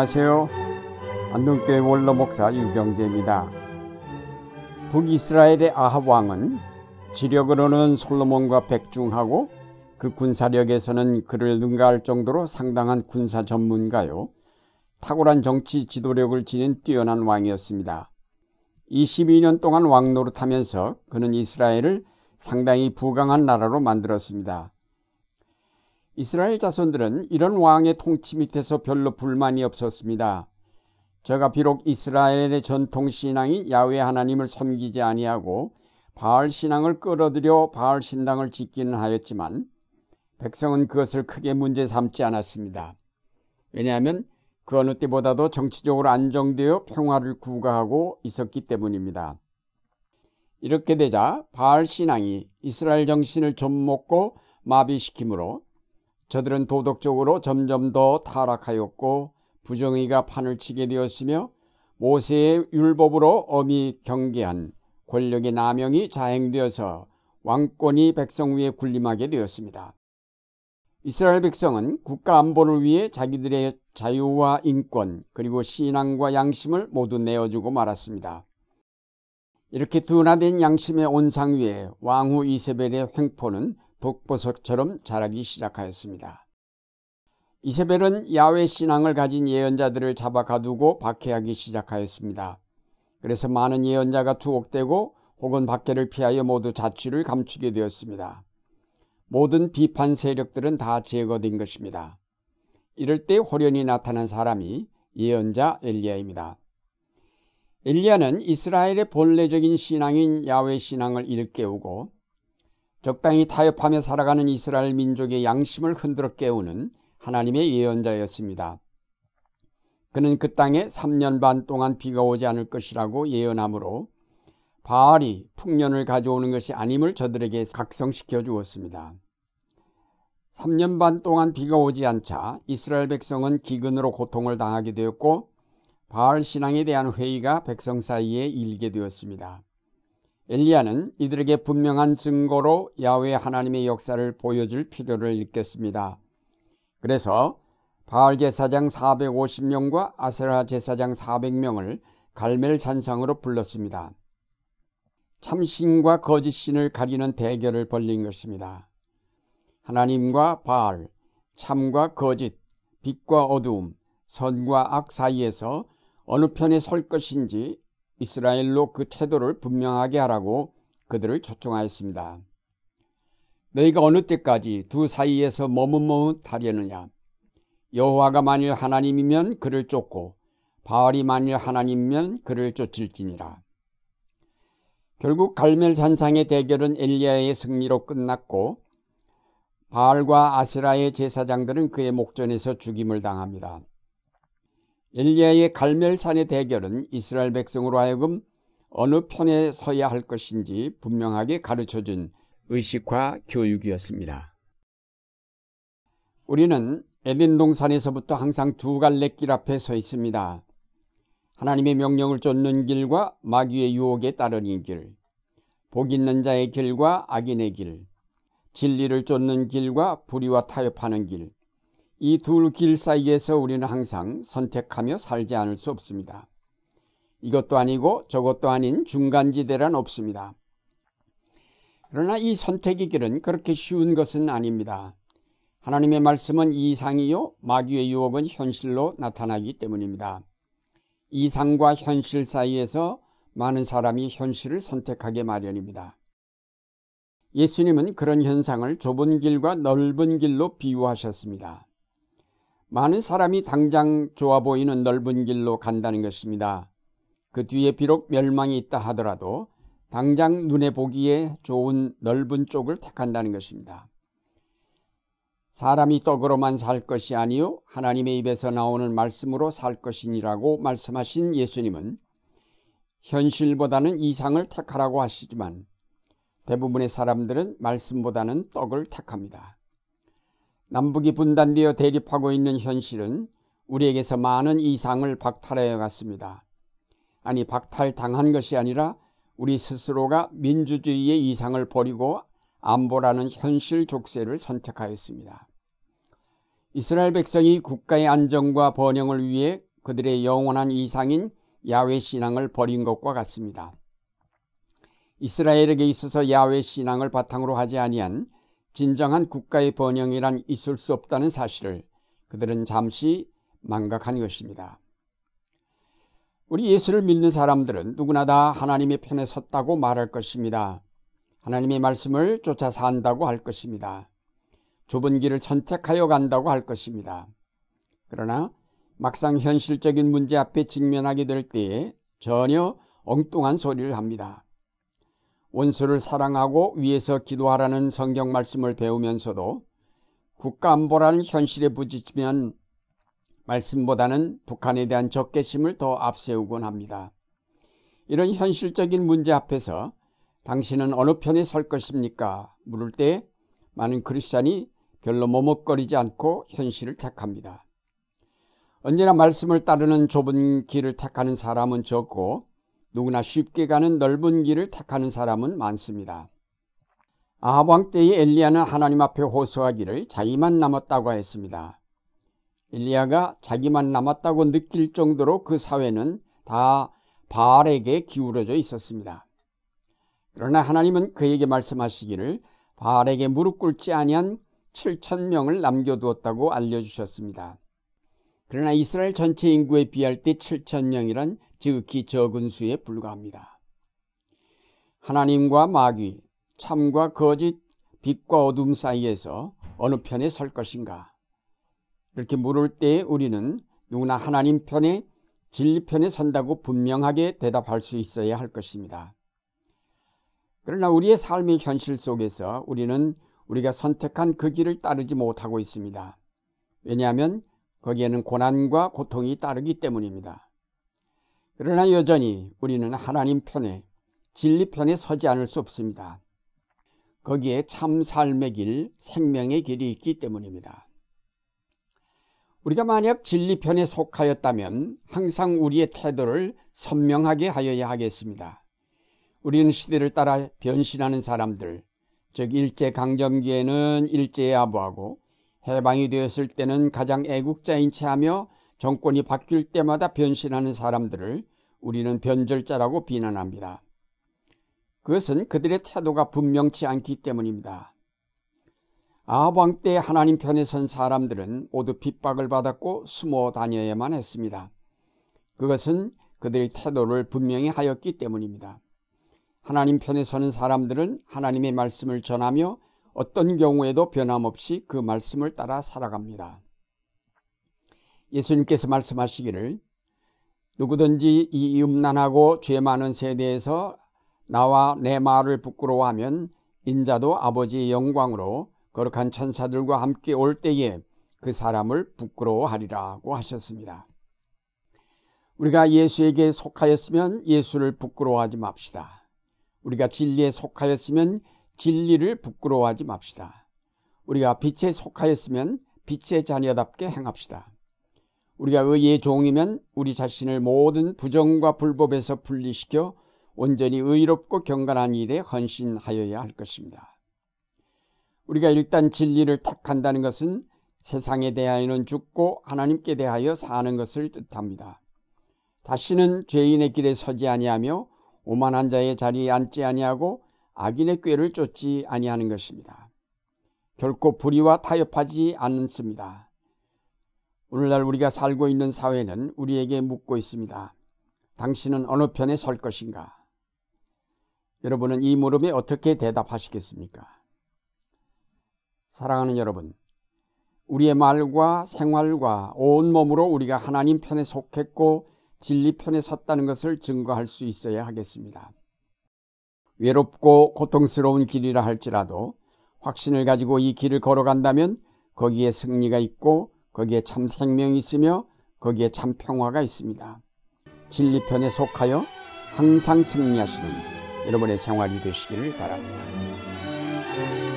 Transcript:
안녕하세요. 안동교회 원로 목사 유경재입니다. 북이스라엘의 아합 왕은 지력으로는 솔로몬과 백중하고 그 군사력에서는 그를 능가할 정도로 상당한 군사 전문가요. 탁월한 정치 지도력을 지닌 뛰어난 왕이었습니다. 22년 동안 왕 노릇하면서 그는 이스라엘을 상당히 부강한 나라로 만들었습니다. 이스라엘 자손들은 이런 왕의 통치 밑에서 별로 불만이 없었습니다. 저가 비록 이스라엘의 전통 신앙인 야외 하나님을 섬기지 아니하고 바알 신앙을 끌어들여 바알 신당을 짓기는 하였지만 백성은 그것을 크게 문제 삼지 않았습니다. 왜냐하면 그 어느 때보다도 정치적으로 안정되어 평화를 구가하고 있었기 때문입니다. 이렇게 되자 바알 신앙이 이스라엘 정신을 좀먹고 마비시키므로 저들은 도덕적으로 점점 더 타락하였고 부정의가 판을 치게 되었으며 모세의 율법으로 엄히 경계한 권력의 남용이 자행되어서 왕권이 백성 위에 군림하게 되었습니다. 이스라엘 백성은 국가 안보를 위해 자기들의 자유와 인권 그리고 신앙과 양심을 모두 내어주고 말았습니다. 이렇게 둔화된 양심의 온상 위에 왕후 이세벨의 횡포는 독보석처럼 자라기 시작하였습니다. 이세벨은 야외 신앙을 가진 예언자들을 잡아 가두고 박해하기 시작하였습니다. 그래서 많은 예언자가 투옥되고 혹은 박해를 피하여 모두 자취를 감추게 되었습니다. 모든 비판 세력들은 다 제거된 것입니다. 이럴 때 호련히 나타난 사람이 예언자 엘리야입니다. 엘리야는 이스라엘의 본래적인 신앙인 야외 신앙을 일깨우고 적당히 타협하며 살아가는 이스라엘 민족의 양심을 흔들어 깨우는 하나님의 예언자였습니다. 그는 그 땅에 3년 반 동안 비가 오지 않을 것이라고 예언하므로 바알이 풍년을 가져오는 것이 아님을 저들에게 각성시켜 주었습니다. 3년 반 동안 비가 오지 않자 이스라엘 백성은 기근으로 고통을 당하게 되었고 바알 신앙에 대한 회의가 백성 사이에 일게 되었습니다. 엘리야는 이들에게 분명한 증거로 야외 하나님의 역사를 보여줄 필요를 느꼈습니다. 그래서 바알 제사장 450명과 아세라 제사장 400명을 갈멜 산상으로 불렀습니다. 참신과 거짓신을 가리는 대결을 벌린 것입니다. 하나님과 바알, 참과 거짓, 빛과 어두움, 선과 악 사이에서 어느 편에 설 것인지 이스라엘로 그 태도를 분명하게 하라고 그들을 초청하였습니다. 너희가 어느 때까지 두 사이에서 머뭇머뭇하려느냐? 여호와가 만일 하나님이면 그를 쫓고 바알이 만일 하나님이면 그를 쫓을지니라. 결국 갈멜 산상의 대결은 엘리야의 승리로 끝났고 바알과 아세라의 제사장들은 그의 목전에서 죽임을 당합니다. 엘리야의 갈멜산의 대결은 이스라엘 백성으로 하여금 어느 편에 서야 할 것인지 분명하게 가르쳐준 의식화 교육이었습니다. 우리는 에덴 동산에서부터 항상 두 갈래 길 앞에 서 있습니다. 하나님의 명령을 쫓는 길과 마귀의 유혹에 따르는 길, 복 있는 자의 길과 악인의 길, 진리를 쫓는 길과 불의와 타협하는 길, 이 둘 길 사이에서 우리는 항상 선택하며 살지 않을 수 없습니다. 이것도 아니고 저것도 아닌 중간지대란 없습니다. 그러나 이 선택의 길은 그렇게 쉬운 것은 아닙니다. 하나님의 말씀은 이상이요, 마귀의 유혹은 현실로 나타나기 때문입니다. 이상과 현실 사이에서 많은 사람이 현실을 선택하게 마련입니다. 예수님은 그런 현상을 좁은 길과 넓은 길로 비유하셨습니다. 많은 사람이 당장 좋아 보이는 넓은 길로 간다는 것입니다. 그 뒤에 비록 멸망이 있다 하더라도 당장 눈에 보기에 좋은 넓은 쪽을 택한다는 것입니다. 사람이 떡으로만 살 것이 아니요 하나님의 입에서 나오는 말씀으로 살 것이니라고 말씀하신 예수님은 현실보다는 이상을 택하라고 하시지만 대부분의 사람들은 말씀보다는 떡을 택합니다. 남북이 분단되어 대립하고 있는 현실은 우리에게서 많은 이상을 박탈하여 갔습니다. 아니 박탈당한 것이 아니라 우리 스스로가 민주주의의 이상을 버리고 안보라는 현실 족쇄를 선택하였습니다. 이스라엘 백성이 국가의 안정과 번영을 위해 그들의 영원한 이상인 야외 신앙을 버린 것과 같습니다. 이스라엘에게 있어서 야외 신앙을 바탕으로 하지 아니한 진정한 국가의 번영이란 있을 수 없다는 사실을 그들은 잠시 망각한 것입니다. 우리 예수를 믿는 사람들은 누구나 다 하나님의 편에 섰다고 말할 것입니다. 하나님의 말씀을 쫓아 산다고 할 것입니다. 좁은 길을 선택하여 간다고 할 것입니다. 그러나 막상 현실적인 문제 앞에 직면하게 될 때에 전혀 엉뚱한 소리를 합니다. 원수를 사랑하고 위에서 기도하라는 성경 말씀을 배우면서도 국가 안보라는 현실에 부딪히면 말씀보다는 북한에 대한 적개심을 더 앞세우곤 합니다. 이런 현실적인 문제 앞에서 당신은 어느 편에 설 것입니까? 물을 때 많은 크리스찬이 별로 머뭇거리지 않고 현실을 택합니다. 언제나 말씀을 따르는 좁은 길을 택하는 사람은 적고 누구나 쉽게 가는 넓은 길을 택하는 사람은 많습니다. 아합왕 때의 엘리야는 하나님 앞에 호소하기를 자기만 남았다고 했습니다. 엘리야가 자기만 남았다고 느낄 정도로 그 사회는 다 바알에게 기울어져 있었습니다. 그러나 하나님은 그에게 말씀하시기를 바알에게 무릎 꿇지 아니한 7천 명을 남겨두었다고 알려주셨습니다. 그러나 이스라엘 전체 인구에 비할 때 7천 명이란 지극히 적은 수에 불과합니다. 하나님과 마귀, 참과 거짓, 빛과 어둠 사이에서 어느 편에 설 것인가? 이렇게 물을 때 우리는 누구나 하나님 편에 진리 편에 선다고 분명하게 대답할 수 있어야 할 것입니다. 그러나 우리의 삶의 현실 속에서 우리는 우리가 선택한 그 길을 따르지 못하고 있습니다. 왜냐하면 거기에는 고난과 고통이 따르기 때문입니다. 그러나 여전히 우리는 하나님 편에 진리 편에 서지 않을 수 없습니다. 거기에 참 삶의 길, 생명의 길이 있기 때문입니다. 우리가 만약 진리 편에 속하였다면 항상 우리의 태도를 선명하게 하여야 하겠습니다. 우리는 시대를 따라 변신하는 사람들, 즉 일제 강점기에는 일제에 아부하고 해방이 되었을 때는 가장 애국자인 체하며 정권이 바뀔 때마다 변신하는 사람들을 우리는 변절자라고 비난합니다. 그것은 그들의 태도가 분명치 않기 때문입니다. 아합 왕 때 하나님 편에 선 사람들은 모두 핍박을 받았고 숨어 다녀야만 했습니다. 그것은 그들의 태도를 분명히 하였기 때문입니다. 하나님 편에 서는 사람들은 하나님의 말씀을 전하며 어떤 경우에도 변함없이 그 말씀을 따라 살아갑니다. 예수님께서 말씀하시기를 누구든지 이 음란하고 죄 많은 세대에서 나와 내 말을 부끄러워하면 인자도 아버지의 영광으로 거룩한 천사들과 함께 올 때에 그 사람을 부끄러워하리라고 하셨습니다. 우리가 예수에게 속하였으면 예수를 부끄러워하지 맙시다. 우리가 진리에 속하였으면 진리를 부끄러워하지 맙시다. 우리가 빛에 속하였으면 빛의 자녀답게 행합시다. 우리가 의의 종이면 우리 자신을 모든 부정과 불법에서 분리시켜 온전히 의롭고 경건한 일에 헌신하여야 할 것입니다. 우리가 일단 진리를 택한다는 것은 세상에 대하여는 죽고 하나님께 대하여 사는 것을 뜻합니다. 다시는 죄인의 길에 서지 아니하며 오만한 자의 자리에 앉지 아니하고 악인의 꾀를 쫓지 아니하는 것입니다. 결코 불의와 타협하지 않습니다. 오늘날 우리가 살고 있는 사회는 우리에게 묻고 있습니다. 당신은 어느 편에 설 것인가? 여러분은 이 물음에 어떻게 대답하시겠습니까? 사랑하는 여러분, 우리의 말과 생활과 온몸으로 우리가 하나님 편에 속했고 진리 편에 섰다는 것을 증거할 수 있어야 하겠습니다. 외롭고 고통스러운 길이라 할지라도 확신을 가지고 이 길을 걸어간다면 거기에 승리가 있고 거기에 참 생명이 있으며 거기에 참 평화가 있습니다. 진리편에 속하여 항상 승리하시는 여러분의 생활이 되시기를 바랍니다.